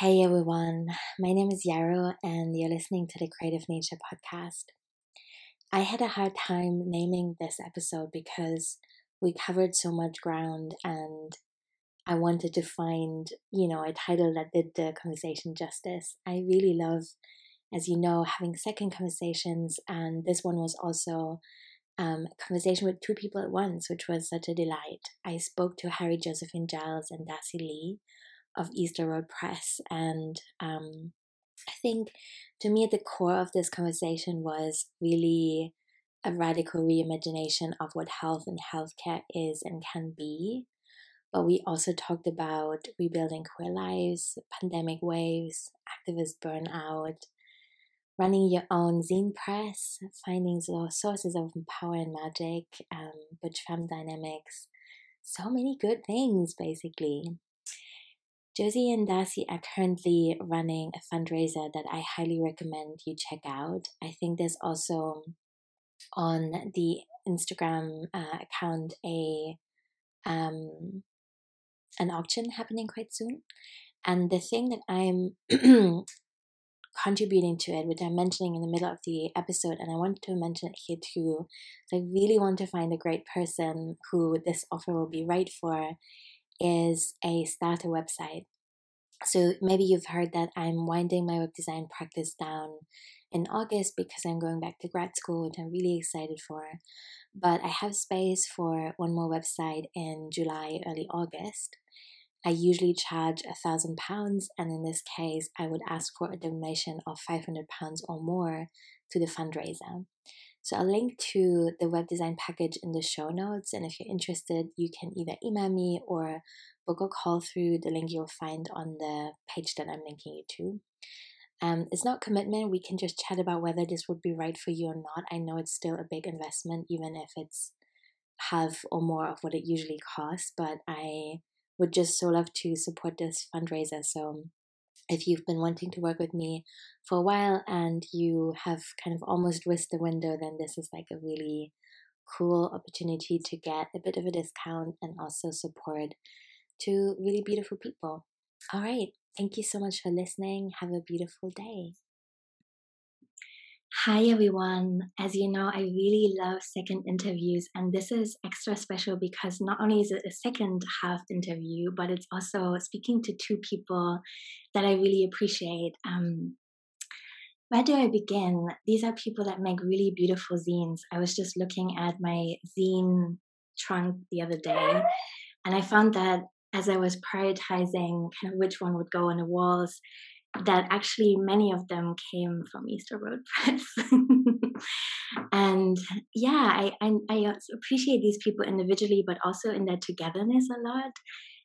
Hey everyone, my name is Yarrow, and you're listening to the Creative Nature podcast. I had a hard time naming this episode because we covered so much ground, and I wanted to find, you know, a title that did the conversation justice. I really love, as you know, having second conversations, and this one was also um, a conversation with two people at once, which was such a delight. I spoke to Harry Josephine Giles and Darcy Lee of Easter Road Press. And um, I think to me, at the core of this conversation was really a radical reimagination of what health and healthcare is and can be. But we also talked about rebuilding queer lives, pandemic waves, activist burnout, running your own zine press, finding sources of power and magic, um, butch femme dynamics, so many good things basically. Josie and Darcy are currently running a fundraiser that I highly recommend you check out. I think there's also on the Instagram uh, account a um, an auction happening quite soon. And the thing that I'm contributing to it, which I'm mentioning in the middle of the episode, and I want to mention it here too. So I really want to find a great person who this offer will be right for, is a starter website. So maybe you've heard that I'm winding my web design practice down in August because I'm going back to grad school, which I'm really excited for. But I have space for one more website in July, early August. I usually charge a thousand pounds, and in this case, I would ask for a donation of 500 pounds or more to the fundraiser. So I'll link to the web design package in the show notes. And if you're interested, you can either email me or book a call through the link you'll find on the page that I'm linking you to. Um, it's not commitment. We can just chat about whether this would be right for you or not. I know it's still a big investment, even if it's half or more of what it usually costs. But I would just so love to support this fundraiser. So if you've been wanting to work with me for a while and you have kind of almost whisked the window, then this is like a really cool opportunity to get a bit of a discount and also support two really beautiful people. All right. Thank you so much for listening. Have a beautiful day. Hi everyone. As you know, I really love second interviews, and this is extra special because not only is it a second half interview, but it's also speaking to two people that I really appreciate. Um, where do I begin? These are people that make really beautiful zines. I was just looking at my zine trunk the other day, and I found that as I was prioritizing kind of which one would go on the walls, that actually many of them came from Easter Road Press. and yeah, I, I, I appreciate these people individually, but also in their togetherness a lot.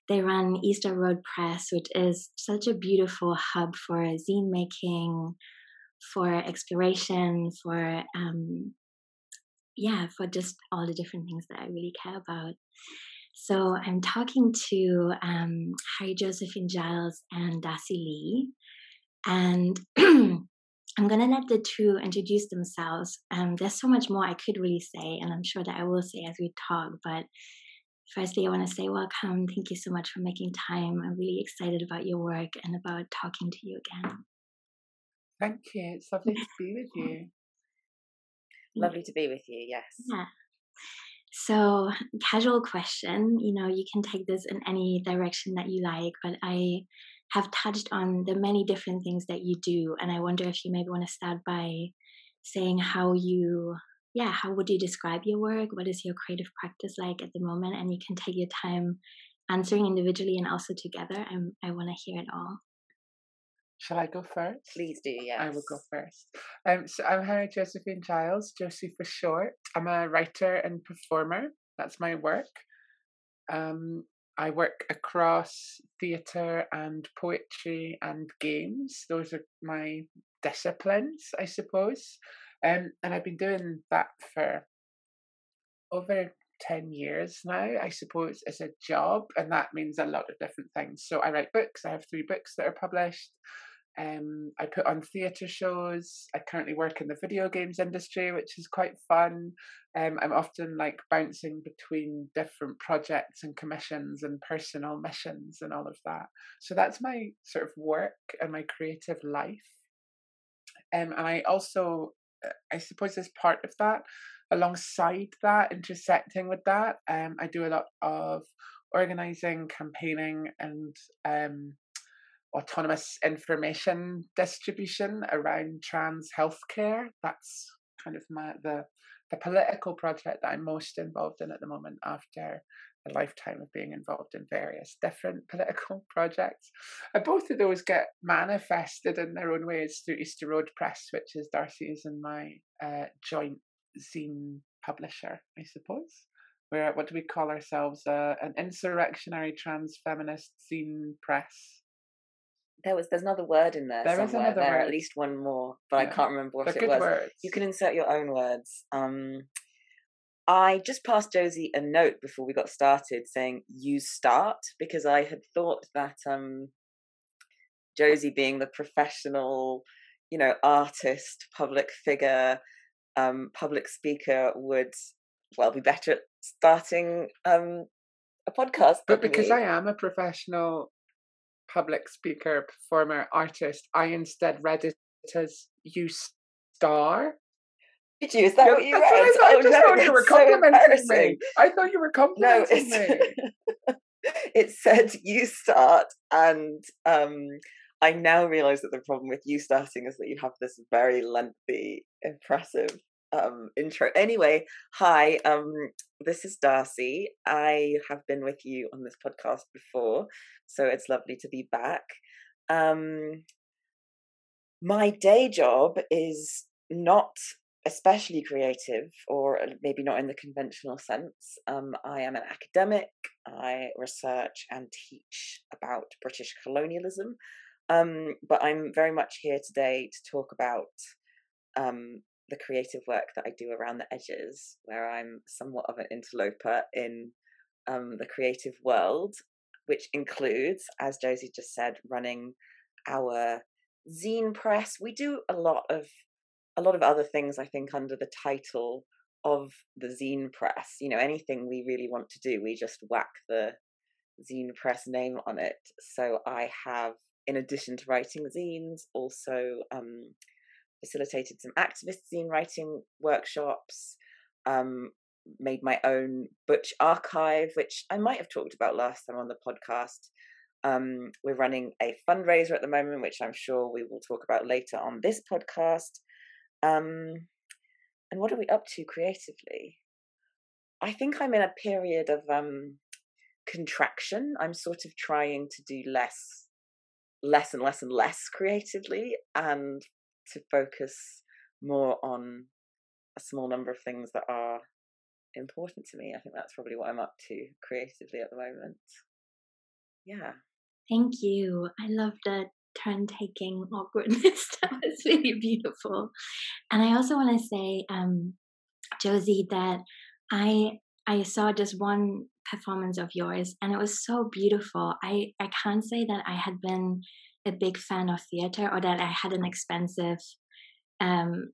They run Easter Road Press, which is such a beautiful hub for zine making, for exploration, for um, yeah, for just all the different things that I really care about. So I'm talking to um, Harry Josephine Giles and Darcy Lee, and I'm gonna let the two introduce themselves. Um, there's so much more I could really say, and I'm sure that I will say as we talk. But firstly, I want to say welcome. Thank you so much for making time. I'm really excited about your work and about talking to you again. Thank you. It's lovely to be with you. lovely to be with you. Yes. Yeah. So, casual question. You know, you can take this in any direction that you like, but I have touched on the many different things that you do. And I wonder if you maybe want to start by saying how you, yeah, how would you describe your work? What is your creative practice like at the moment? And you can take your time answering individually and also together. I'm, I want to hear it all. Shall I go first? Please do, yes. I will go first. Um, so I'm Harry Josephine Giles, Josie for short. I'm a writer and performer. That's my work. Um, I work across theatre and poetry and games. Those are my disciplines, I suppose. Um, and I've been doing that for over 10 years now, I suppose, as a job. And that means a lot of different things. So I write books. I have three books that are published. Um, I put on theatre shows. I currently work in the video games industry, which is quite fun. Um, I'm often like bouncing between different projects and commissions and personal missions and all of that. So that's my sort of work and my creative life. Um, and I also, uh, I suppose, as part of that, alongside that, intersecting with that, um, I do a lot of organizing, campaigning, and um, autonomous information distribution around trans healthcare. That's kind of my the the political project that I'm most involved in at the moment after a lifetime of being involved in various different political projects. And both of those get manifested in their own ways through Easter Road Press, which is Darcy's and my uh, joint zine publisher, I suppose. We're, what do we call ourselves? Uh, an insurrectionary trans feminist zine press there was there's another word in there. There is another there, word. at least one more, but I can't remember what They're it was. words. You can insert your own words. Um, I just passed Josie a note before we got started saying "you start" because I had thought that um, Josie, being the professional, you know, artist, public figure, um, public speaker, would well be better at starting um, a podcast. But because me. I am a professional public speaker, performer, artist, I instead read it as you star. Did you? Is that Yeah, what you read? I thought. I oh just no, thought you were that's so complimenting me. I thought you were No, complimenting me. it said you start, and um, I now realise that the problem with you starting is that you have this very lengthy, impressive um, intro. Anyway, hi, um, this is Darcy. I have been with you on this podcast before, so it's lovely to be back. Um, my day job is not especially creative, or uh, maybe not in the conventional sense. Um, I am an academic. I research and teach about British colonialism. Um, but I'm very much here today to talk about um, the creative work that I do around the edges, where I'm somewhat of an interloper in um, the creative world, which includes, as Josie just said, running our zine press. We do a lot of a lot of other things, I think, under the title of the zine press. You know, anything we really want to do, we just whack the zine press name on it. So I have, in addition to writing zines, also um, facilitated some activist zine writing workshops. Um, made my own Butch archive, which I might have talked about last time on the podcast. Um, we're running a fundraiser at the moment, which I'm sure we will talk about later on this podcast. Um, and what are we up to creatively? I think I'm in a period of um, contraction. I'm sort of trying to do less, less and less and less creatively, and to focus more on a small number of things that are important to me. I think that's probably what I'm up to creatively at the moment. Yeah. Thank you. I love the turn taking awkwardness. that was really beautiful. And I also want to say, um, Josie, that I I saw just one performance of yours and it was so beautiful. I, I can't say that I had been a big fan of theater or that I had an expensive um,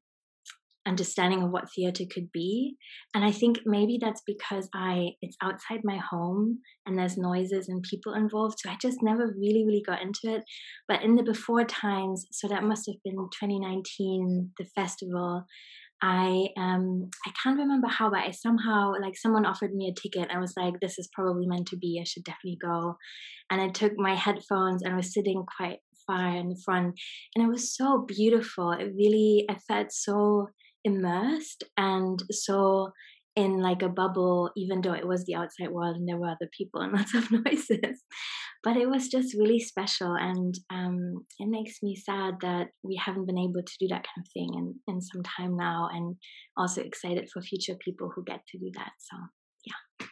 understanding of what theater could be and i think maybe that's because i it's outside my home and there's noises and people involved so i just never really really got into it but in the before times so that must have been 2019 the festival i um i can't remember how but i somehow like someone offered me a ticket. I was like this is probably meant to be. I should definitely go. And i took my headphones and I was sitting quite far in the front and it was so beautiful. It really i felt so immersed and so in like a bubble even though it was the outside world and there were other people and lots of noises but it was just really special and um, it makes me sad that we haven't been able to do that kind of thing in, in some time now and also excited for future people who get to do that so yeah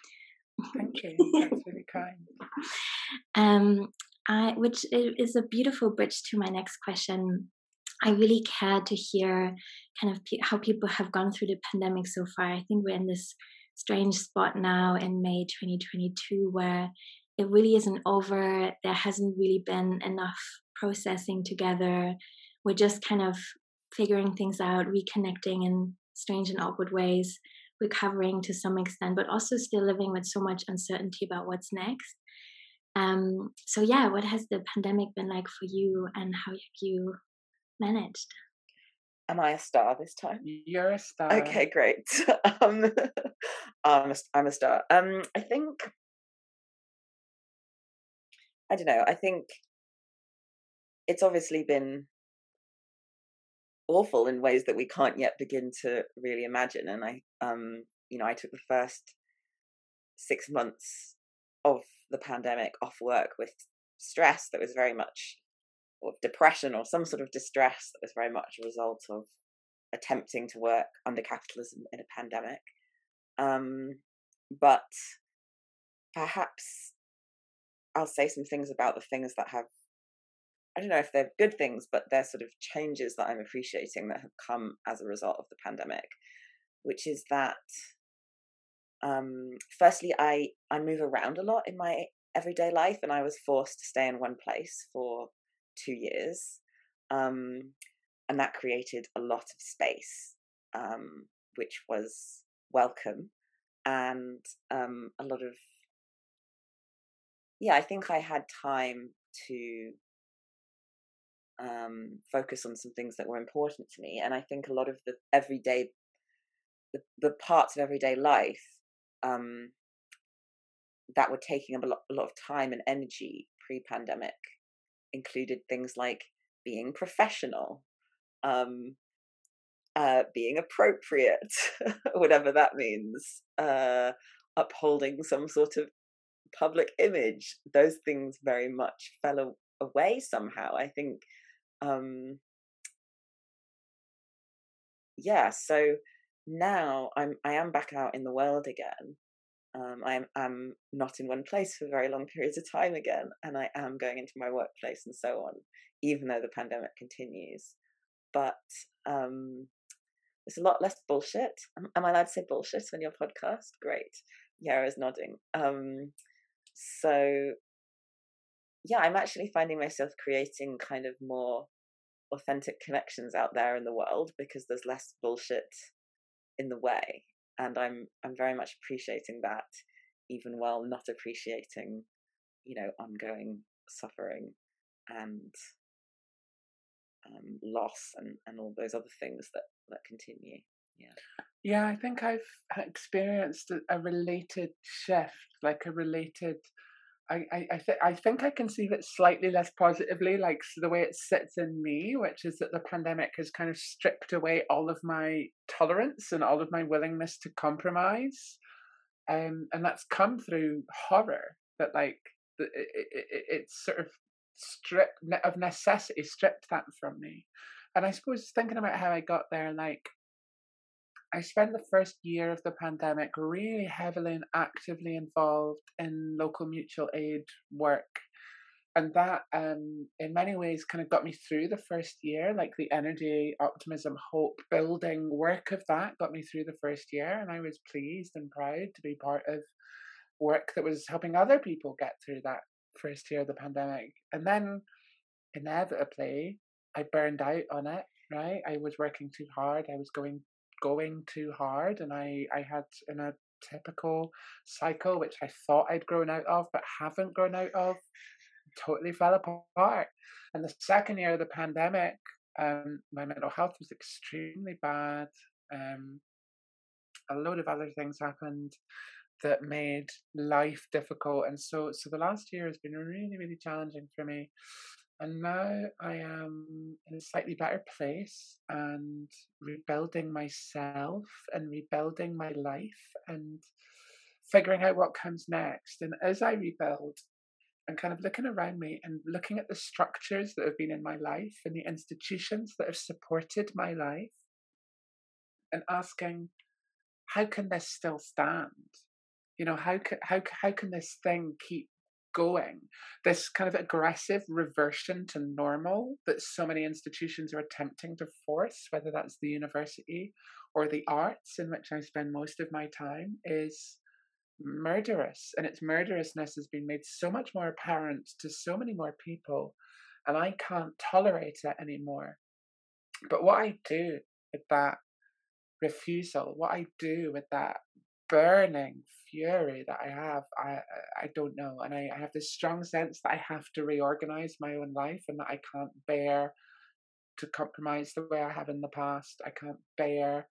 Thank you. That's really kind. um, I, which is a beautiful bridge to my next question I really care to hear kind of pe- how people have gone through the pandemic so far. I think we're in this strange spot now in May 2022 where it really isn't over. There hasn't really been enough processing together. We're just kind of figuring things out, reconnecting in strange and awkward ways, recovering to some extent, but also still living with so much uncertainty about what's next. Um, so yeah, what has the pandemic been like for you, and how have you managed? Am I a star this time? You're a star. Okay, great. um, I'm, a, I'm a star. Um, I think I don't know. I think it's obviously been awful in ways that we can't yet begin to really imagine. And I, um, you know, I took the first six months of the pandemic off work with stress that was very much, or depression or some sort of distress that was very much a result of attempting to work under capitalism in a pandemic. Um, but perhaps I'll say some things about the things that have I don't know if they're good things, but they're sort of changes that I'm appreciating that have come as a result of the pandemic, which is that um, firstly, I I move around a lot in my everyday life, and I was forced to stay in one place for two years, um, and that created a lot of space, um, which was welcome, and um, a lot of yeah, I think I had time to um, focus on some things that were important to me. And I think a lot of the everyday, the, the parts of everyday life um, that were taking up a lot, a lot of time and energy pre pandemic included things like being professional, um, uh, being appropriate, whatever that means, uh, upholding some sort of public image, those things very much fell away somehow. I think, um, yeah. So now I'm I am back out in the world again. Um, I'm am not in one place for very long periods of time again, and I am going into my workplace and so on, even though the pandemic continues. But um, there's a lot less bullshit. Am, am I allowed to say bullshit on your podcast? Great. Yarrow's nodding. Um, so yeah i'm actually finding myself creating kind of more authentic connections out there in the world because there's less bullshit in the way and i'm i'm very much appreciating that even while not appreciating you know ongoing suffering and um, loss and and all those other things that that continue yeah yeah, I think I've experienced a, a related shift, like a related. I I I, th- I think I conceive it slightly less positively, like the way it sits in me, which is that the pandemic has kind of stripped away all of my tolerance and all of my willingness to compromise, um, and that's come through horror. That like it, it, it, it's sort of stripped of necessity, stripped that from me, and I suppose thinking about how I got there, like I spent the first year of the pandemic really heavily and actively involved in local mutual aid work. And that, um, in many ways, kind of got me through the first year. Like the energy, optimism, hope building work of that got me through the first year. And I was pleased and proud to be part of work that was helping other people get through that first year of the pandemic. And then, inevitably, I burned out on it, right? I was working too hard. I was going going too hard and I, I had in a typical cycle which I thought I'd grown out of but haven't grown out of totally fell apart. And the second year of the pandemic, um, my mental health was extremely bad. Um, a load of other things happened that made life difficult, and so so the last year has been really really challenging for me and now I am in a slightly better place and rebuilding myself and rebuilding my life and figuring out what comes next. And as I rebuild, and kind of looking around me and looking at the structures that have been in my life and the institutions that have supported my life and asking, how can this still stand? You know, how can, how, how can this thing keep going. This kind of aggressive reversion to normal that so many institutions are attempting to force, whether that's the university or the arts in which I spend most of my time, is murderous. And its murderousness has been made so much more apparent to so many more people and I can't tolerate it anymore. But what I do with that refusal, what I do with that burning fury that I have, I I don't know, and I, I have this strong sense that I have to reorganize my own life, and that I can't bear to compromise the way I have in the past. I can't bear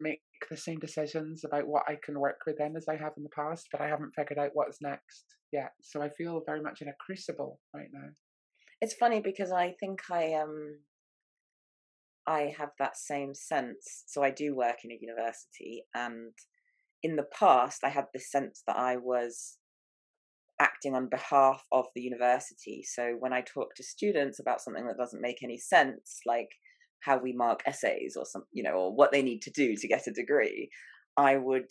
make the same decisions about what I can work with within as I have in the past, but I haven't figured out what's next yet. So I feel very much in a crucible right now. It's funny because I think I um I have that same sense. So I do work in a university and in the past I had this sense that I was acting on behalf of the university. So when I talk to students about something that doesn't make any sense, like how we mark essays or some, you know, or what they need to do to get a degree, I would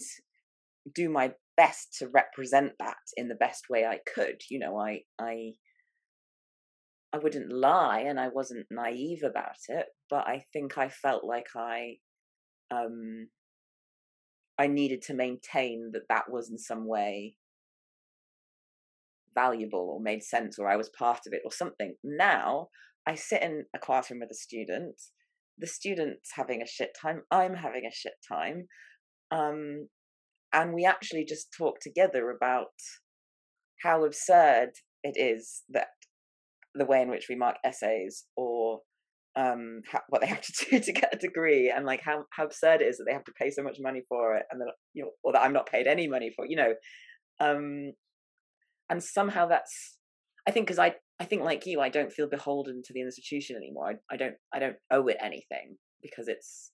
do my best to represent that in the best way I could. You know, I I I wouldn't lie and I wasn't naive about it, but I think I felt like I um I needed to maintain that that was in some way valuable or made sense or I was part of it or something. Now I sit in a classroom with a student, the student's having a shit time, I'm having a shit time. Um, and we actually just talk together about how absurd it is that the way in which we mark essays or um, what they have to do to get a degree and like how, how absurd it is that they have to pay so much money for it and that you know or that I'm not paid any money for you know um, and somehow that's I think because I I think like you I don't feel beholden to the institution anymore. I, I don't I don't owe it anything because it's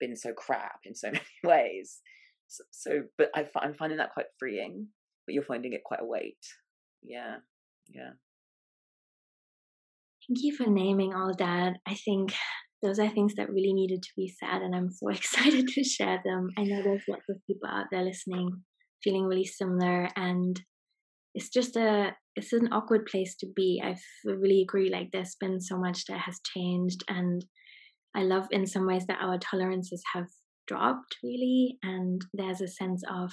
been so crap in so many ways. So, so but I, I'm finding that quite freeing but you're finding it quite a weight. Yeah yeah Thank you for naming all that. I think those are things that really needed to be said, and I'm so excited to share them. I know there's lots of people out there listening, feeling really similar, and it's just a it's an awkward place to be. I really agree. Like there's been so much that has changed, and I love in some ways that our tolerances have dropped really, and there's a sense of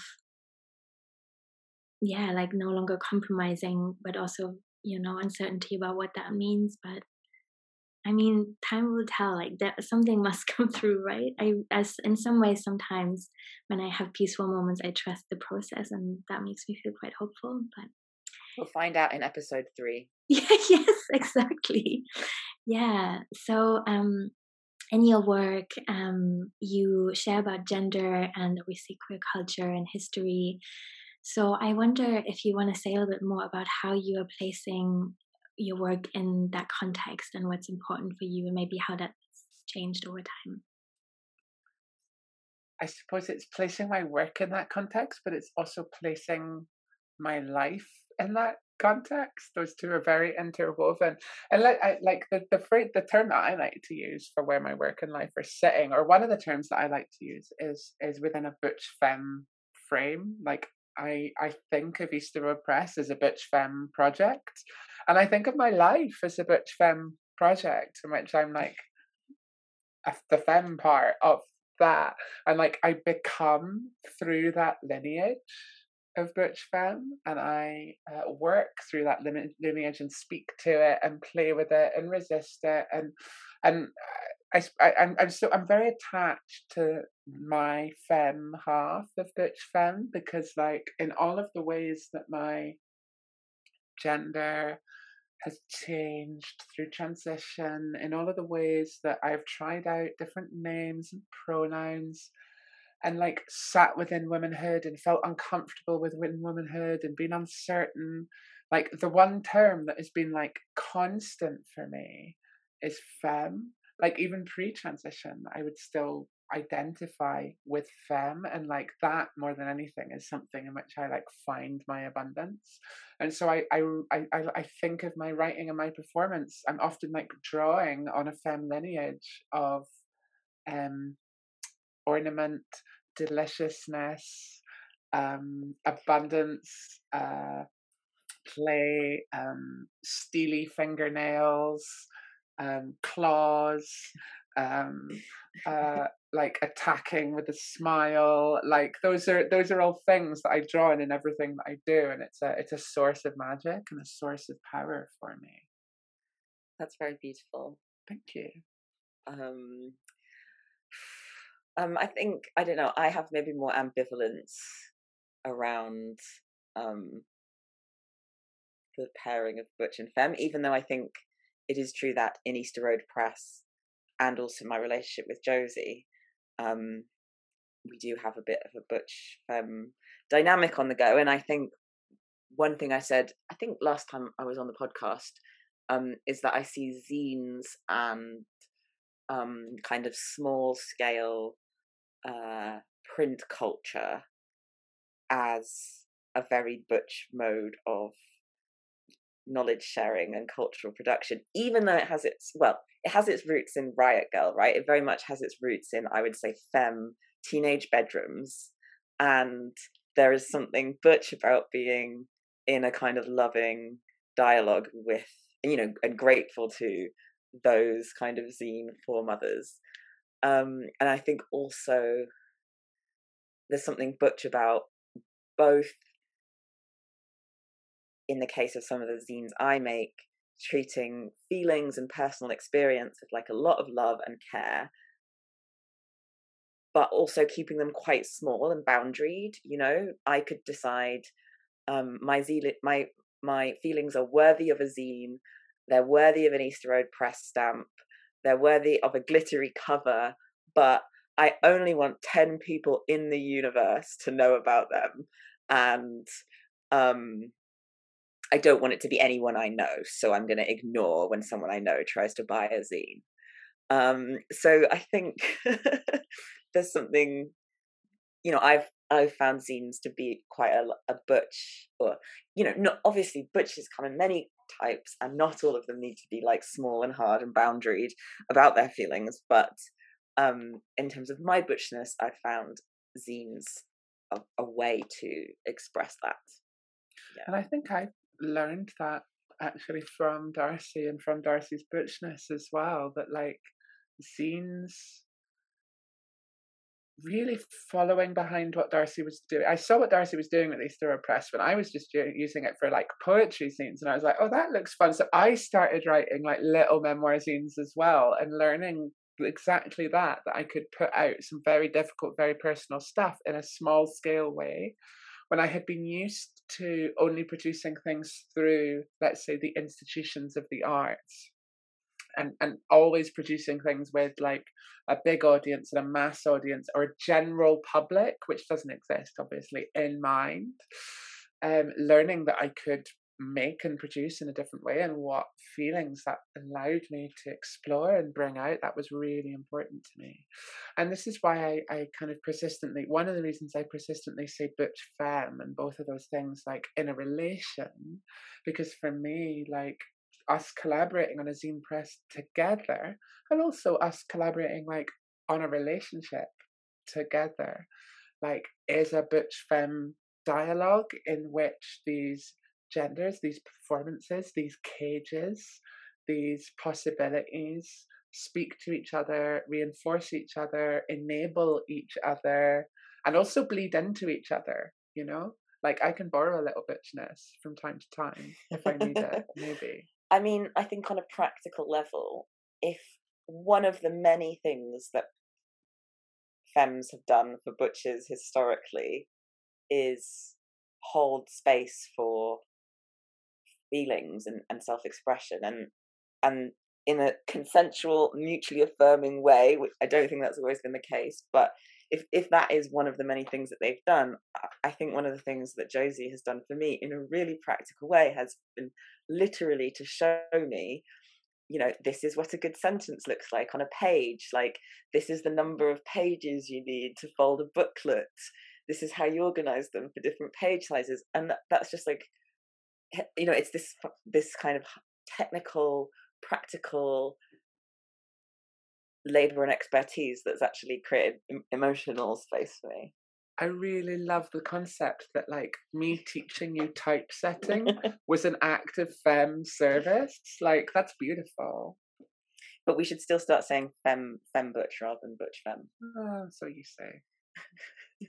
yeah, like no longer compromising, but also you know uncertainty about what that means but i mean time will tell like that something must come through right? I as in some ways sometimes when i have peaceful moments i trust the process and that makes me feel quite hopeful but we'll find out in episode three. Yeah yes exactly. Yeah so um in your work um you share about gender and obviously queer culture and history so I wonder if you want to say a little bit more about how you are placing your work in that context and what's important for you and maybe how that's changed over time. I suppose it's placing my work in that context, but it's also placing my life in that context. Those two are very interwoven. And like, I, like the the phrase, the term that I like to use for where my work and life are sitting, or one of the terms that I like to use is is within a butch femme frame. Like I I think of Easter Road Press as a butch femme project, and I think of my life as a butch femme project in which I'm like the femme part of that, and like I become through that lineage of butch femme, and I uh, work through that lineage and speak to it and play with it and resist it and and I, I I'm, I'm so I'm very attached to my femme half of Butch Femme because like in all of the ways that my gender has changed through transition in all of the ways that I've tried out different names and pronouns and like sat within womanhood and felt uncomfortable with womanhood and been uncertain like the one term that has been like constant for me is femme. Like even pre-transition i would still identify with femme and like that more than anything is something in which i like find my abundance. And so i i i, I think of my writing and my performance. I'm often like drawing on a femme lineage of um ornament deliciousness um abundance uh play um steely fingernails um, claws, um, uh, like attacking with a smile. Like those are those are all things that I draw in in everything that I do, and it's a it's a source of magic and a source of power for me. That's very beautiful. Thank you. Um, um, I think I don't know. I have maybe more ambivalence around um the pairing of Butch and Femme, even though I think it is true that in Easter Road Press and also my relationship with Josie, um, we do have a bit of a Butch Femme dynamic on the go. And I think one thing I said, I think last time I was on the podcast, um, is that I see zines and um, kind of small scale uh, print culture as a very butch mode of knowledge sharing and cultural production, even though it has its well, it has its roots in Riot Grrrl, right? It very much has its roots in, I would say, femme teenage bedrooms, and there is something butch about being in a kind of loving dialogue with, you know, and grateful to those kind of zine foremothers. Um, and I think also there's something butch about both in the case of some of the zines I make, treating feelings and personal experience with like a lot of love and care, but also keeping them quite small and boundaried. You know, I could decide um, my zeal- my my feelings are worthy of a zine. They're worthy of an Easter Road press stamp. They're worthy of a glittery cover, but I only want 10 people in the universe to know about them. And um, I don't want it to be anyone I know, so I'm going to ignore when someone I know tries to buy a zine. Um, so I think there's something, you know, I've I've found zines to be quite a, a butch, or you know, not obviously butches come in many types, and not all of them need to be like small and hard and boundaried about their feelings. But um, in terms of my butchness, I found zines a, a way to express that. Yeah. And I think I learned that actually from Darcy and from Darcy's butchness as well. That like zines really following behind what Darcy was doing. I saw what Darcy was doing with Easter Press when I was just using it for like poetry zines, and I was like, "Oh, that looks fun." So I started writing like little memoir zines as well, and learning exactly that that I could put out some very difficult, very personal stuff in a small scale way when I had been used to only producing things through, let's say, the institutions of the arts, and and always producing things with like a big audience and a mass audience or a general public, which doesn't exist obviously in mind. Um, learning that I could make and produce in a different way and what feelings that allowed me to explore and bring out that was really important to me. And this is why I, I kind of persistently one of the reasons i persistently say butch femme and both of those things like in a relation because for me like us collaborating on a zine press together and also us collaborating like on a relationship together like is a butch femme dialogue in which these genders, these performances, these cages, these possibilities speak to each other, reinforce each other, enable each other, and also bleed into each other, you know? Like I can borrow a little butchness from time to time if I need it, maybe. I mean, I think on a practical level, if one of the many things that femmes have done for butches historically is hold space for feelings and, and self-expression and and in a consensual mutually affirming way which i don't think that's always been the case but if if that is one of the many things that they've done i think one of the things that josie has done for me in a really practical way has been literally to show me you know this is what a good sentence looks like on a page like this is the number of pages you need to fold a booklet this is how you organize them for different page sizes and that's just like you know it's this this kind of technical practical labor and expertise that's actually created emotional space for me I really love the concept that like me teaching you typesetting was an act of femme service. Like that's beautiful. But we should still start saying femme femme butch rather than butch femme Oh, so you say.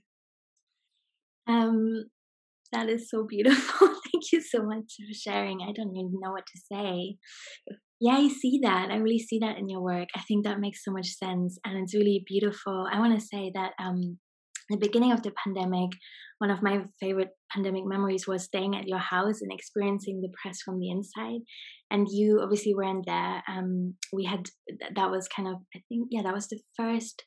um that is so beautiful. Thank you so much for sharing. I don't even know what to say. yeah, I see that. I really see that in your work. I think that makes so much sense and it's really beautiful. I want to say that um the beginning of the pandemic, one of my favorite pandemic memories was staying at your house and experiencing the press from the inside. And you obviously weren't there. Um, we had that was kind of I think yeah that was the first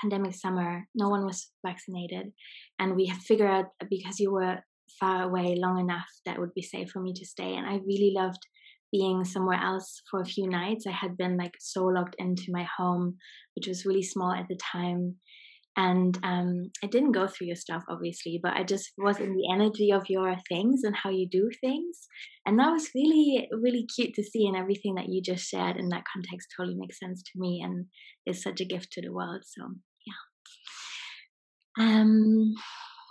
pandemic summer. No one was vaccinated, and we have figured out because you were far away long enough that would be safe for me to stay. And I really loved being somewhere else for a few nights. I had been like so locked into my home, which was really small at the time. And um, I didn't go through your stuff, obviously, but I just was in the energy of your things and how you do things. And that was really, really cute to see. And everything that you just shared in that context totally makes sense to me and is such a gift to the world. So, yeah. Um,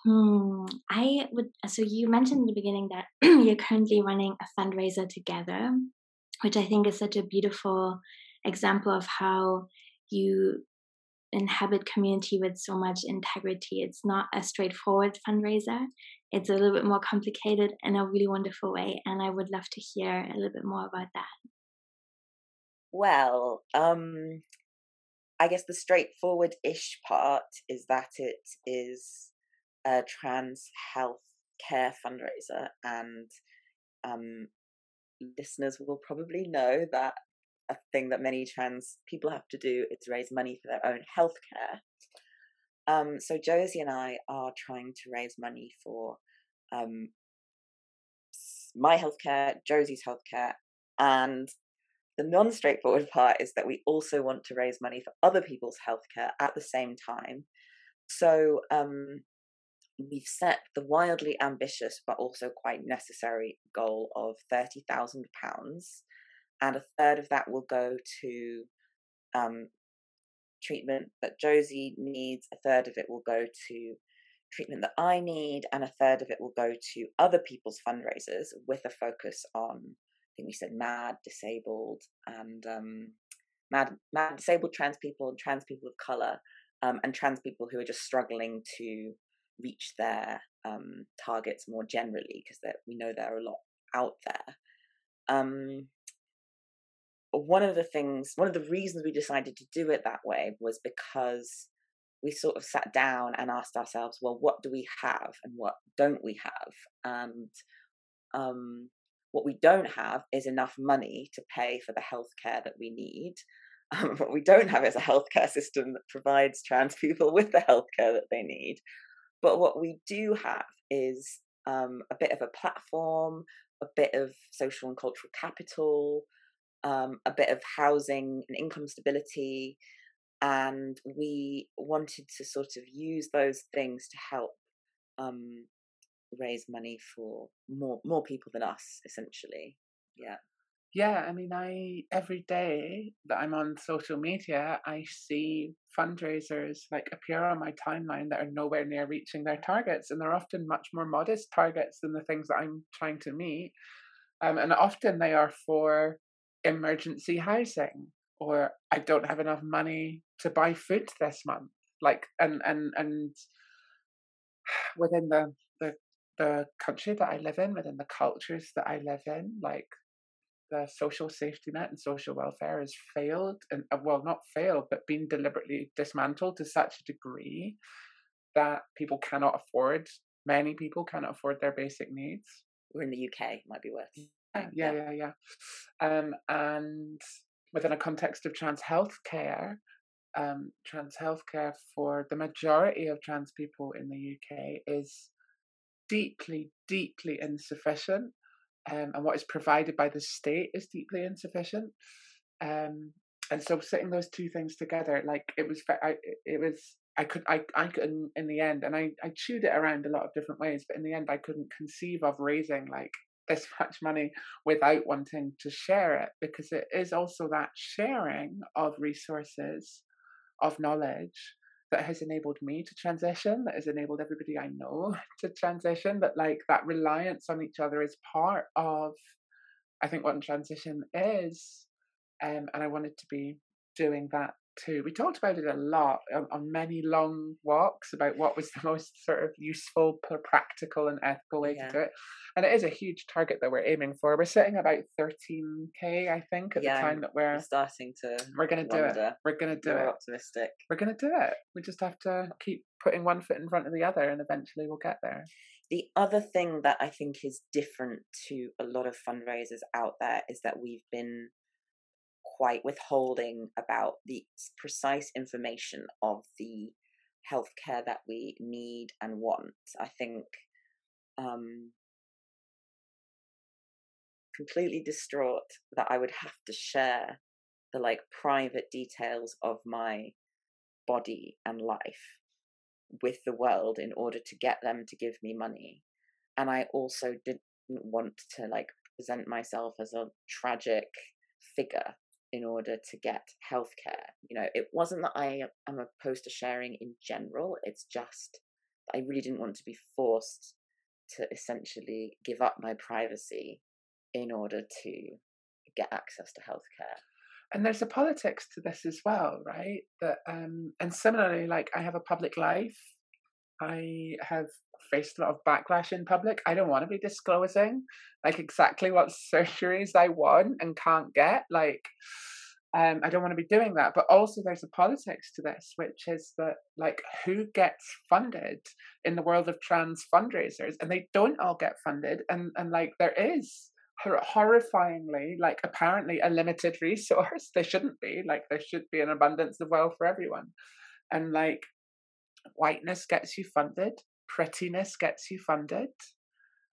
Hmm. I would. So you mentioned in the beginning that you're currently running a fundraiser together, which I think is such a beautiful example of how you inhabit community with so much integrity. It's not a straightforward fundraiser. It's a little bit more complicated in a really wonderful way, and I would love to hear a little bit more about that. Well, um, I guess the straightforward-ish part is that it is a trans health care fundraiser, and um, listeners will probably know that a thing that many trans people have to do is raise money for their own healthcare. Um, so Josie and I are trying to raise money for um, my healthcare, Josie's healthcare, and the non-straightforward part is that we also want to raise money for other people's healthcare at the same time. So um, we've set the wildly ambitious but also quite necessary goal of £30,000, and a third of that will go to um, treatment that Josie needs, a third of it will go to treatment that I need, and a third of it will go to other people's fundraisers with a focus on, I think we said mad, disabled, and um, mad, mad, disabled trans people, and trans people of color, um, and trans people who are just struggling to reach their um, targets more generally because we know there are a lot out there. Um, one of the things, one of the reasons we decided to do it that way was because we sort of sat down and asked ourselves, well, what do we have and what don't we have? And um, what we don't have is enough money to pay for the healthcare that we need. Um, what we don't have is a healthcare system that provides trans people with the healthcare that they need. But what we do have is um, a bit of a platform, a bit of social and cultural capital, um, a bit of housing and income stability. And we wanted to sort of use those things to help um, raise money for more more people than us, essentially. Yeah yeah, I mean, I every day that I'm on social media, I see fundraisers like appear on my timeline that are nowhere near reaching their targets, and they're often much more modest targets than the things that I'm trying to meet. Um, and often they are for emergency housing, or I don't have enough money to buy food this month. Like, and and and within the the the country that I live in, within the cultures that I live in, like the social safety net and social welfare has failed and uh, well not failed but been deliberately dismantled to such a degree that people cannot afford many people cannot afford their basic needs. We're in the uk might be worth yeah yeah yeah, yeah. Um, and within a context of trans healthcare um, trans healthcare for the majority of trans people in the uk is deeply deeply insufficient um, and what is provided by the state is deeply insufficient. Um, and so sitting those two things together, like it was, I, it was, I could, I, I couldn't in the end, and I, I chewed it around a lot of different ways, but in the end, I couldn't conceive of raising like this much money without wanting to share it because it is also that sharing of resources, of knowledge, that has enabled me to transition, that has enabled everybody I know to transition, that like that reliance on each other is part of, I think, what transition is. Um, and I wanted to be doing that to. We talked about it a lot on, on many long walks about what was the most sort of useful, practical, and ethical way yeah. to do it. And it is a huge target that we're aiming for. We're sitting about 13k, I think, at yeah, the time that we're, we're starting to. We're going to do it. We're going to do we're it. Optimistic. We're going to do it. We just have to keep putting one foot in front of the other, and eventually we'll get there. The other thing that I think is different to a lot of fundraisers out there is that we've been quite withholding about the precise information of the healthcare that we need and want. I think um, completely distraught that I would have to share the like private details of my body and life with the world in order to get them to give me money. And I also didn't want to like present myself as a tragic figure in order to get healthcare. You know, it wasn't that I am opposed to sharing in general, it's just I really didn't want to be forced to essentially give up my privacy in order to get access to healthcare. And there's a politics to this as well, right? That um and similarly, like I have a public life. I have faced a lot of backlash in public. I don't want to be disclosing like exactly what surgeries I want and can't get. Like, um, I don't want to be doing that. But also, there's a politics to this, which is that like who gets funded in the world of trans fundraisers, and they don't all get funded, and and like there is horrifyingly like apparently a limited resource there shouldn't be like there should be an abundance of wealth for everyone and like whiteness gets you funded prettiness gets you funded,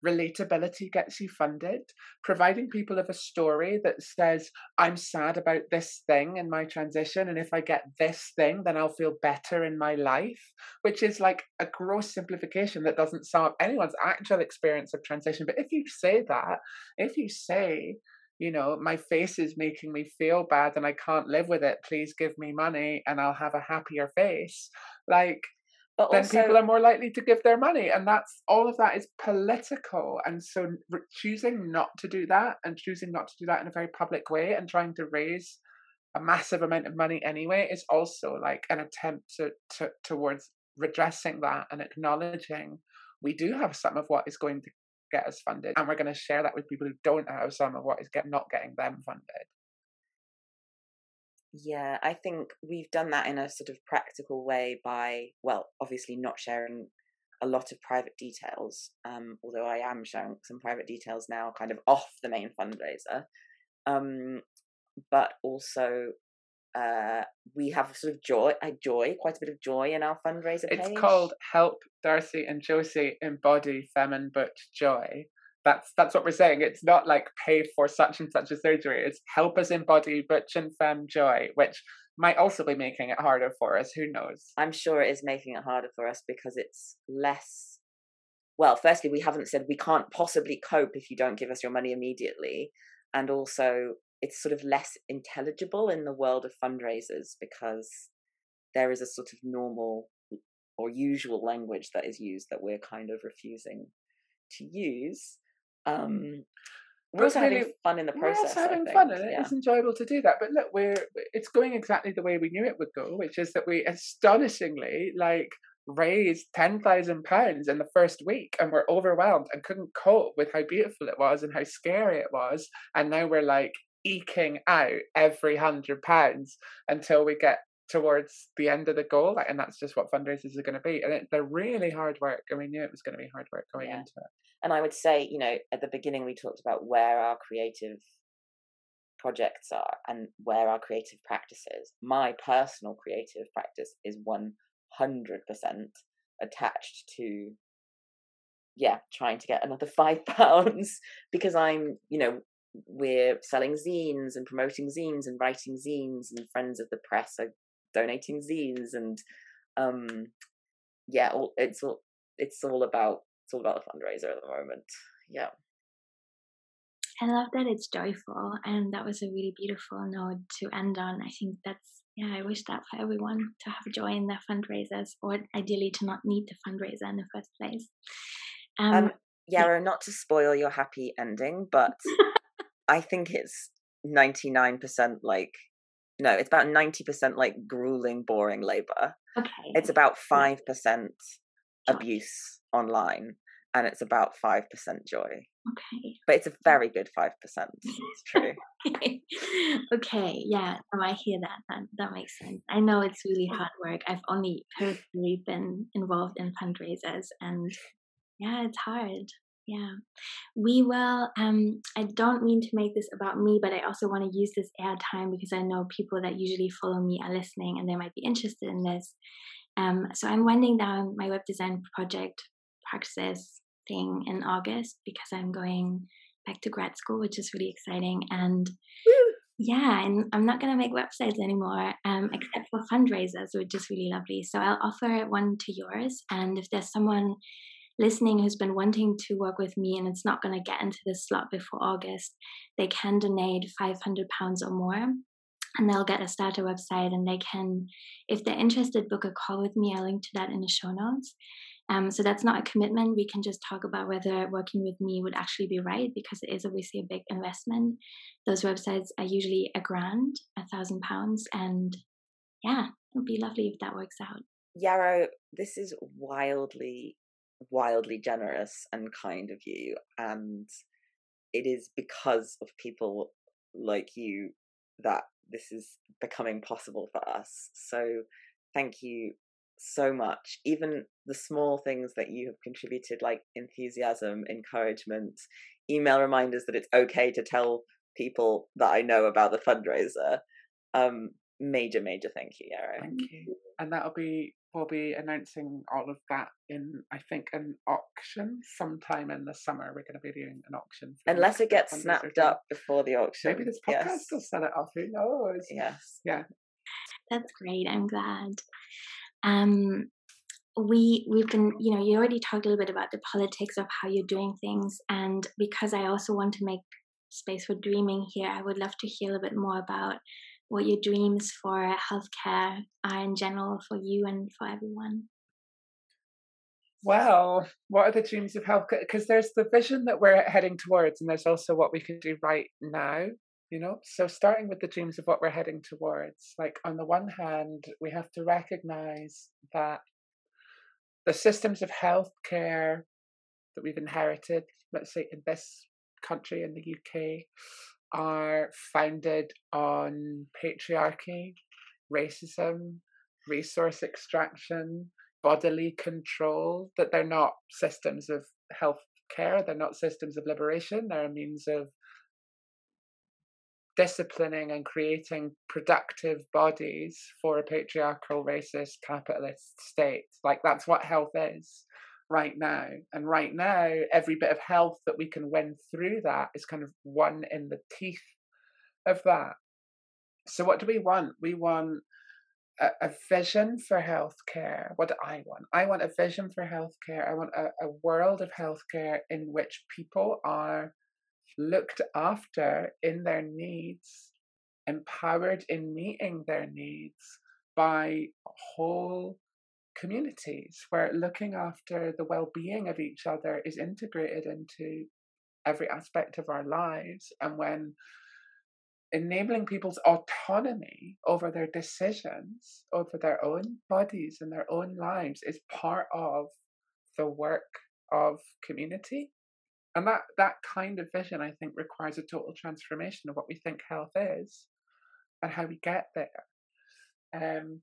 relatability gets you funded, providing people with a story that says, I'm sad about this thing in my transition, and if I get this thing, then I'll feel better in my life, which is like a gross simplification that doesn't sum up anyone's actual experience of transition. But if you say that, if you say, you know, my face is making me feel bad and I can't live with it. Please give me money and I'll have a happier face. Like, but then also, people are more likely to give their money and that's all of that is political and so choosing not to do that and choosing not to do that in a very public way and trying to raise a massive amount of money anyway is also like an attempt to, to towards redressing that and acknowledging we do have some of what is going to get us funded and we're going to share that with people who don't have some of what is get, not getting them funded yeah, I think we've done that in a sort of practical way by, well, obviously not sharing a lot of private details, um, although I am sharing some private details now, kind of off the main fundraiser. Um, but also, uh, we have sort of joy, I joy, quite a bit of joy in our fundraiser. It's called Help Darcy and Josie Embody Femin Butch Joy. That's that's what we're saying. It's not like pay for such and such a surgery. It's help us embody butch and femme joy, which might also be making it harder for us. Who knows? I'm sure it is making it harder for us because it's less. Well, firstly, we haven't said we can't possibly cope if you don't give us your money immediately, and also it's sort of less intelligible in the world of fundraisers because there is a sort of normal or usual language that is used that we're kind of refusing to use. Um, we're also really, having fun in the process. We're also having fun, and yeah. it's enjoyable to do that. But look, we're it's going exactly the way we knew it would go, which is that we astonishingly like raised ten thousand pounds in the first week, and we're overwhelmed and couldn't cope with how beautiful it was and how scary it was. And now we're like eking out every hundred pounds until we get towards the end of the goal. And that's just what fundraisers are going to be. And it, they're really hard work, and we knew it was going to be hard work going yeah. into it. And I would say, you know, at the beginning we talked about where our creative projects are and where our creative practices. My personal creative practice is 100% attached to yeah, trying to get another 5 pounds because I'm, you know, we're selling zines and promoting zines and writing zines and friends of the press are donating zines and um yeah, it's all it's all about it's all about the fundraiser at the moment. Yeah. I love that it's joyful, and that was a really beautiful note to end on. I think that's yeah. I wish that for everyone to have joy in their fundraisers, or ideally to not need the fundraiser in the first place. Um, um Yarrow, not to spoil your happy ending, but I think it's ninety nine percent like no, it's about 90% like grueling, boring labor. Okay. It's about 5% Joy. abuse online and it's about 5% joy. Okay. But it's a very good 5%. It's true. okay. okay. Yeah. No, I hear that. That that makes sense. I know it's really mm. hard work. I've only personally been involved in fundraisers, and yeah, it's hard. Yeah. We will. Um. I don't mean to make this about me, but I also want to use this airtime because I know people that usually follow me are listening, and they might be interested in this. Um. So I'm winding down my web design project practices thing in August because I'm going back to grad school, which is really exciting. And yeah, and I'm not going to make websites anymore, um, except for fundraisers, which is really lovely. So I'll offer one to yours. And if there's someone listening who's been wanting to work with me and it's not going to get into this slot before August, they can donate 500 pounds or more. And they'll get a starter website, and they can, if they're interested, book a call with me. I'll link to that in the show notes. Um, so that's not a commitment. We can just talk about whether working with me would actually be right because it is obviously a big investment. Those websites are usually a grand, a thousand pounds, and yeah, it would be lovely if that works out. Yarrow, this is wildly, wildly generous and kind of you. And it is because of people like you that this is becoming possible for us. So thank you so much. Even the small things that you have contributed, like enthusiasm, encouragement, email reminders that it's okay to tell people that I know about the fundraiser. Um, major, major thank you, Yarrow. Thank you. And that'll be we'll be announcing all of that in I think an auction sometime in the summer. We're going to be doing an auction. Unless it gets snapped up before the auction. Maybe this podcast yes. will set it off. Who knows? Yes. Yeah. That's great. I'm glad. Um, we we've been you know you already talked a little bit about the politics of how you're doing things and because i also want to make space for dreaming here i would love to hear a little bit more about what your dreams for healthcare are in general for you and for everyone. Well what are the dreams of healthcare? Because there's the vision that we're heading towards and there's also what we can do right now you know? So starting with the dreams of what we're heading towards like on the one hand we have to recognize that the systems of healthcare that we've inherited let's say in this country in the uk are founded on patriarchy racism resource extraction bodily control that they're not systems of health care they're not systems of liberation they're a means of disciplining and creating productive bodies for a patriarchal, racist, capitalist state. Like that's what health is right now. And right now, every bit of health that we can win through that is kind of won in the teeth of that. So, what do we want? We want a, a vision for healthcare. What do I want? I want a vision for healthcare. I want a, a world of healthcare in which people are looked after in their needs, empowered in meeting their needs by whole communities where looking after the well being of each other is integrated into every aspect of our lives. And when enabling people's autonomy over their decisions, over their own bodies and their own lives is part of the work of community and that that kind of vision i think requires a total transformation of what we think health is and how we get there um,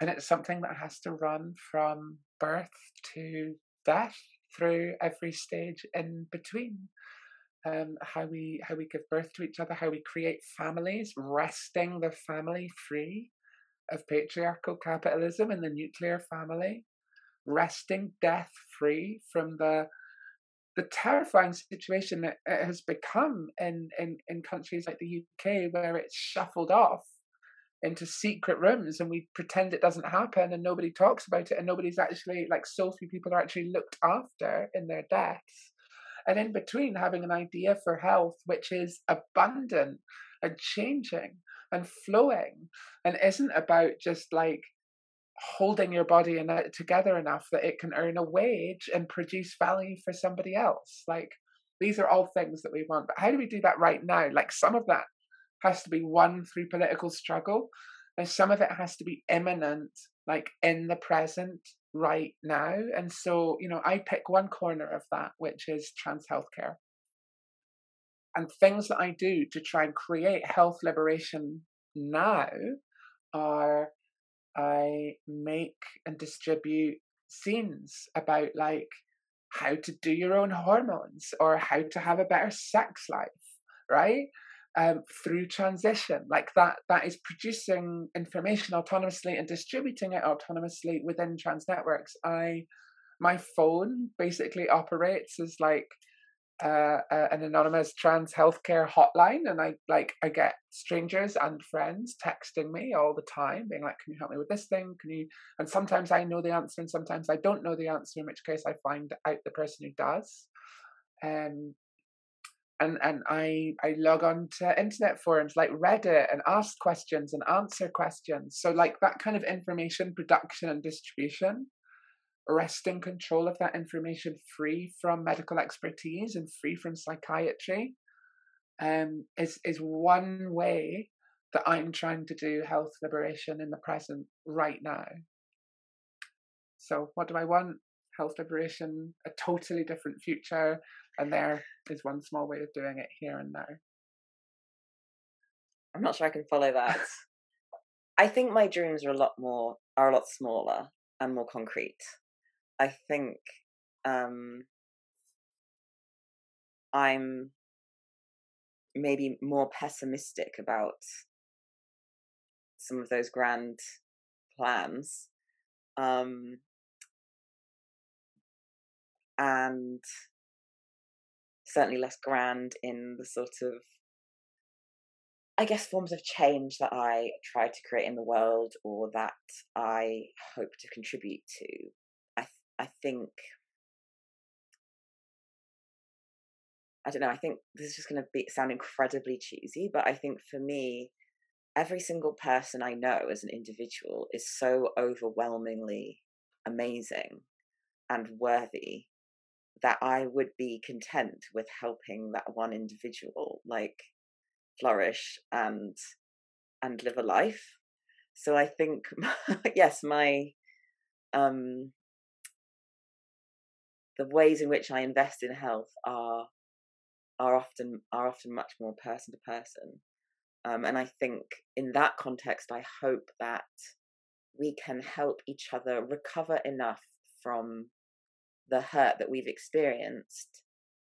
and it's something that has to run from birth to death through every stage in between. Um, how we how we give birth to each other how we create families wresting the family free of patriarchal capitalism and the nuclear family wresting death free from the the terrifying situation that it has become in, in, in countries like the UK, where it's shuffled off into secret rooms and we pretend it doesn't happen and nobody talks about it and nobody's actually, like, so few people are actually looked after in their deaths. And in between, having an idea for health which is abundant and changing and flowing and isn't about just like holding your body in it together enough that it can earn a wage and produce value for somebody else. Like these are all things that we want. But how do we do that right now? Like some of that has to be won through political struggle. And some of it has to be imminent, like in the present, right now. And so, you know, I pick one corner of that, which is trans healthcare. And things that I do to try and create health liberation now are I make and distribute zines about like how to do your own hormones or how to have a better sex life, right? Um, through transition, like that, that is producing information autonomously and distributing it autonomously within trans networks. I, my phone basically operates as like uh, uh, an anonymous trans healthcare hotline, and I like I get strangers and friends texting me all the time, being like, "Can you help me with this thing? Can you?" And sometimes I know the answer, and sometimes I don't know the answer. In which case, I find out the person who does. Um, and and I I log on to internet forums like Reddit and ask questions and answer questions. So like that kind of information production and distribution wresting control of that information free from medical expertise and free from psychiatry um, is is one way that I'm trying to do health liberation in the present right now. So what do I want? Health liberation, a totally different future, and there is one small way of doing it here and now. I'm not sure I can follow that. I think my dreams are a lot more are a lot smaller and more concrete. I think um, I'm maybe more pessimistic about some of those grand plans. Um, and certainly less grand in the sort of I guess forms of change that I try to create in the world or that I hope to contribute to. I I think I don't know, I think this is just going to be sound incredibly cheesy, but I think for me every single person I know as an individual is so overwhelmingly amazing and worthy that I would be content with helping that one individual like flourish and and live a life. So I think yes, my um the ways in which I invest in health are are often are often much more person to person. Um, and I think in that context, I hope that we can help each other recover enough from the hurt that we've experienced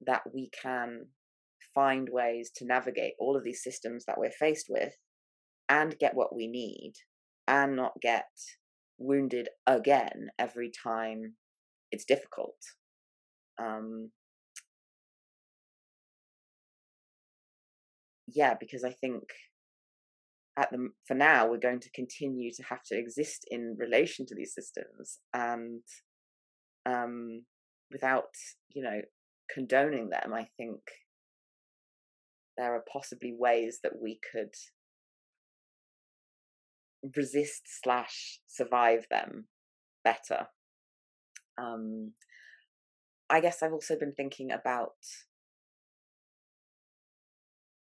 that we can find ways to navigate all of these systems that we're faced with and get what we need and not get wounded again every time it's difficult. Um, yeah, because I think at the for now we're going to continue to have to exist in relation to these systems and um, without you know condoning them. I think there are possibly ways that we could resist slash survive them better. Um, I guess I've also been thinking about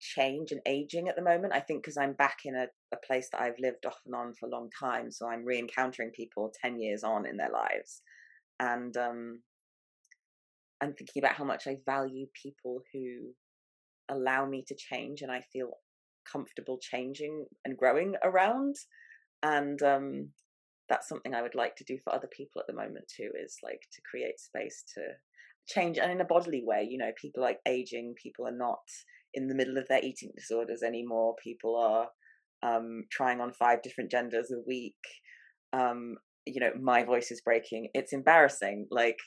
change and aging at the moment. I think because I'm back in a, a place that I've lived off and on for a long time, so I'm re encountering people 10 years on in their lives. And um, I'm thinking about how much I value people who allow me to change and I feel comfortable changing and growing around. And um, that's something I would like to do for other people at the moment too, is like to create space to change and in a bodily way you know people like aging people are not in the middle of their eating disorders anymore people are um, trying on five different genders a week um, you know my voice is breaking it's embarrassing like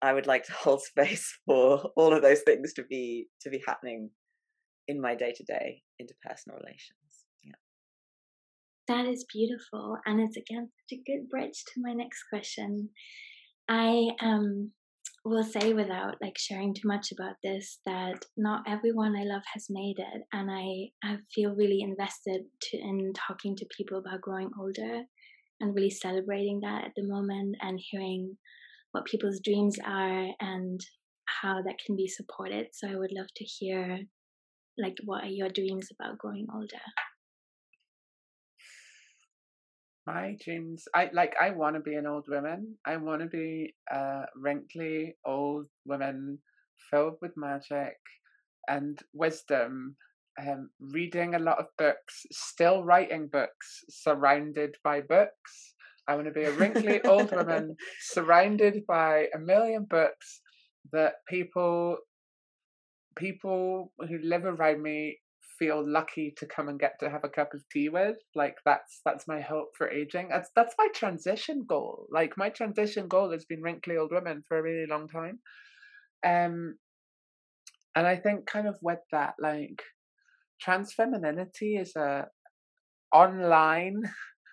i would like to hold space for all of those things to be to be happening in my day-to-day interpersonal relations yeah. That is beautiful and it's again such a good bridge to my next question. I um will say without like sharing too much about this that not everyone I love has made it, and I I feel really invested to, in talking to people about growing older, and really celebrating that at the moment, and hearing what people's dreams are and how that can be supported. So I would love to hear like what are your dreams about growing older? My dreams, I like. I want to be an old woman. I want to be a wrinkly old woman filled with magic and wisdom um, reading a lot of books, still writing books, surrounded by books. I want to be a wrinkly old woman surrounded by a million books that people people who live around me feel lucky to come and get to have a cup of tea with. Like that's that's my hope for aging. That's that's my transition goal. Like my transition goal has been wrinkly old women for a really long time. Um and i think kind of with that like trans femininity is a online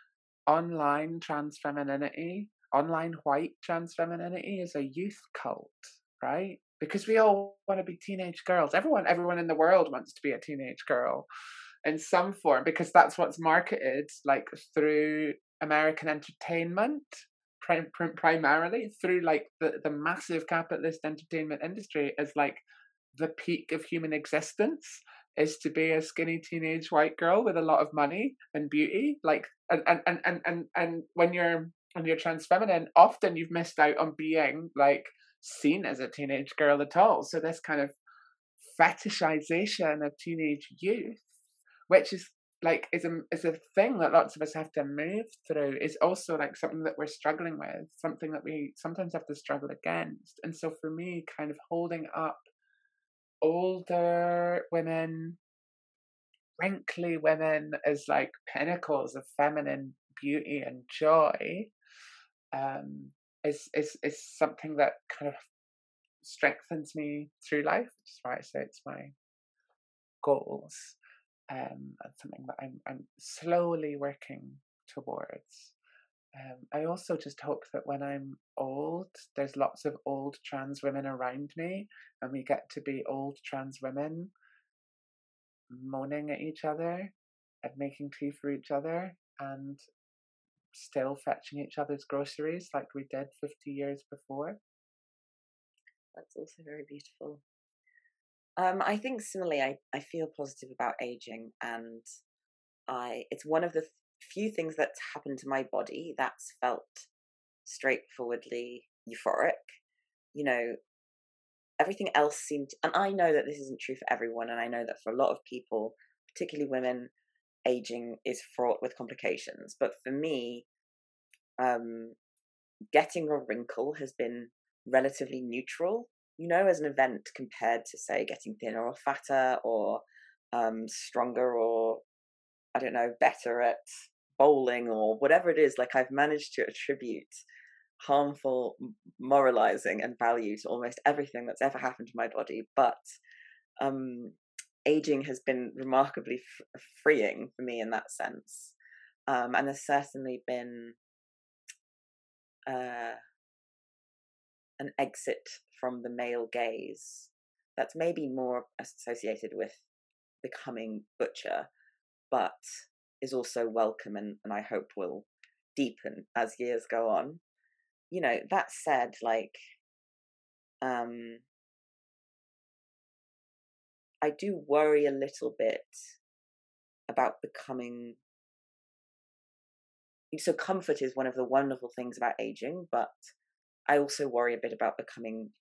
online trans femininity online white trans femininity is a youth cult right? Because we all want to be teenage girls. Everyone everyone in the world wants to be a teenage girl in some form because that's what's marketed like through american entertainment prim- prim- primarily through like the, the massive capitalist entertainment industry as like the peak of human existence is to be a skinny teenage white girl with a lot of money and beauty like and and and and and, and when you're when you're trans feminine often you've missed out on being like seen as a teenage girl at all. So this kind of fetishization of teenage youth which is like is a is a thing that lots of us have to move through is also like something that we're struggling with something that we sometimes have to struggle against. And so for me kind of holding up older women, wrinkly women as like pinnacles of feminine beauty and joy um, is, is, is something that kind of strengthens me through life, is why I say it's my goals. Um, and something that I'm, I'm slowly working towards. Um, I also just hope that when I'm old, there's lots of old trans women around me, and we get to be old trans women moaning at each other and making tea for each other and still fetching each other's groceries like we did 50 years before. That's also very beautiful. Um, I think similarly, I, I feel positive about aging, and I it's one of the few things that's happened to my body that's felt straightforwardly euphoric. You know, everything else seemed, and I know that this isn't true for everyone, and I know that for a lot of people, particularly women, aging is fraught with complications. But for me, um, getting a wrinkle has been relatively neutral, you know, as an event compared to, say, getting thinner or fatter or um, stronger or I don't know, better at bowling or whatever it is. Like I've managed to attribute harmful moralizing and value to almost everything that's ever happened to my body. But um, aging has been remarkably f- freeing for me in that sense. Um, and there's certainly been uh, an exit from the male gaze that's maybe more associated with becoming butcher but is also welcome and, and I hope will deepen as years go on. You know, that said, like, um, I do worry a little bit about becoming. So, comfort is one of the wonderful things about aging, but I also worry a bit about becoming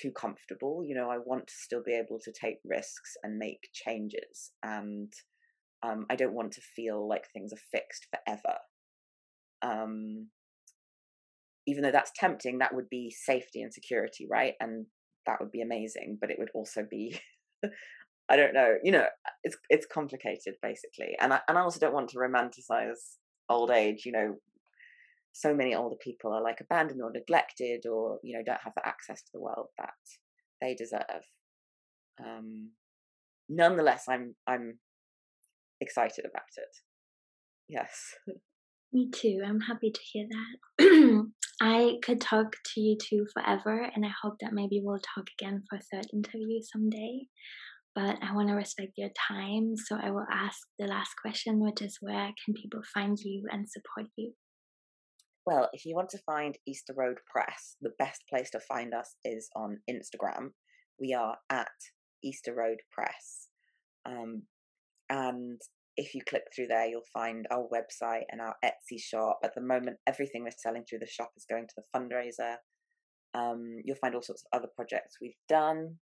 too comfortable. You know, I want to still be able to take risks and make changes. And um, I don't want to feel like things are fixed forever. Um, even though that's tempting, that would be safety and security, right? And that would be amazing, but it would also be, I don't know, you know, it's it's complicated basically, and I and I also don't want to romanticize old age. You know, so many older people are like abandoned or neglected, or you know, don't have the access to the world that they deserve. Um, nonetheless, I'm I'm excited about it. Yes. Me too. I'm happy to hear that. I could talk to you two forever, and I hope that maybe we'll talk again for a third interview someday. But I want to respect your time, so I will ask the last question, which is where can people find you and support you? Well, if you want to find Easter Road Press, the best place to find us is on Instagram. We are at Easter Road Press. Um, and if you click through there, you'll find our website and our Etsy shop. At the moment, everything we're selling through the shop is going to the fundraiser. Um, you'll find all sorts of other projects we've done.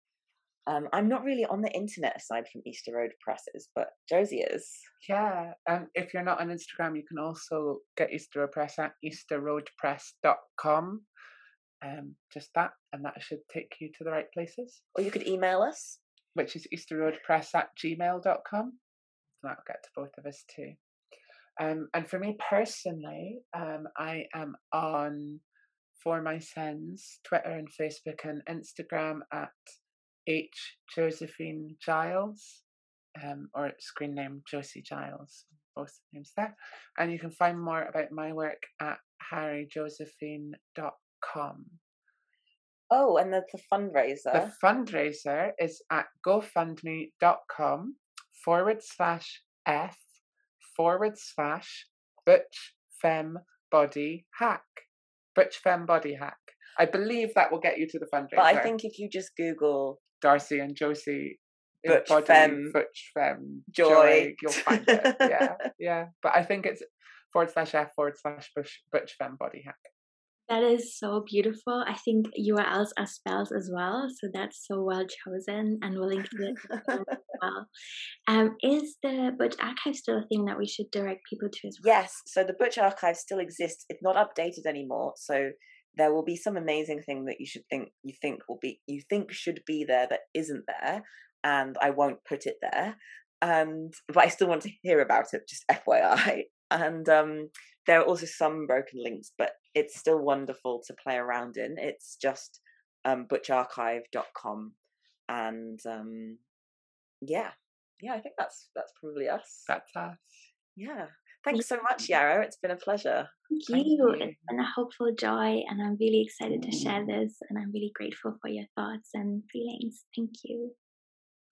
Um, I'm not really on the internet aside from Easter Road Presses, but Josie is. Yeah, and if you're not on Instagram, you can also get Easter Road Press at easterroadpress.com. Um, just that, and that should take you to the right places. Or you could email us, which is easterroadpress at gmail.com. That'll get to both of us too. Um, and for me personally, um, I am on For My Sins, Twitter and Facebook and Instagram at H Josephine Giles, um, or screen name Josie Giles, both names there. And you can find more about my work at harryjosephine.com. Oh, and the, the fundraiser. The fundraiser is at gofundme.com forward slash F forward slash Butch Fem Body Hack. Butch Fem Body Hack. I believe that will get you to the fundraiser. But I think if you just Google Darcy and Josie uh, Butch body, Fem Butch Fem Joy, joy you'll find it. yeah, yeah. But I think it's forward slash F forward slash Butch, Butch Fem Body Hack. That is so beautiful. I think URLs are spells as well, so that's so well chosen, and we'll link to it as well. Um, is the Butch Archive still a thing that we should direct people to as well? Yes. So the Butch Archive still exists. It's not updated anymore, so there will be some amazing thing that you should think you think will be you think should be there that isn't there, and I won't put it there. And but I still want to hear about it. Just FYI. And um, there are also some broken links, but it's still wonderful to play around in. It's just um, butcharchive.com. And um, yeah, yeah, I think that's that's probably us. That's us. Yeah. Thanks so much, Yarrow. It's been a pleasure. Thank you. Thank you. It's been a hopeful joy, and I'm really excited to share this. And I'm really grateful for your thoughts and feelings. Thank you.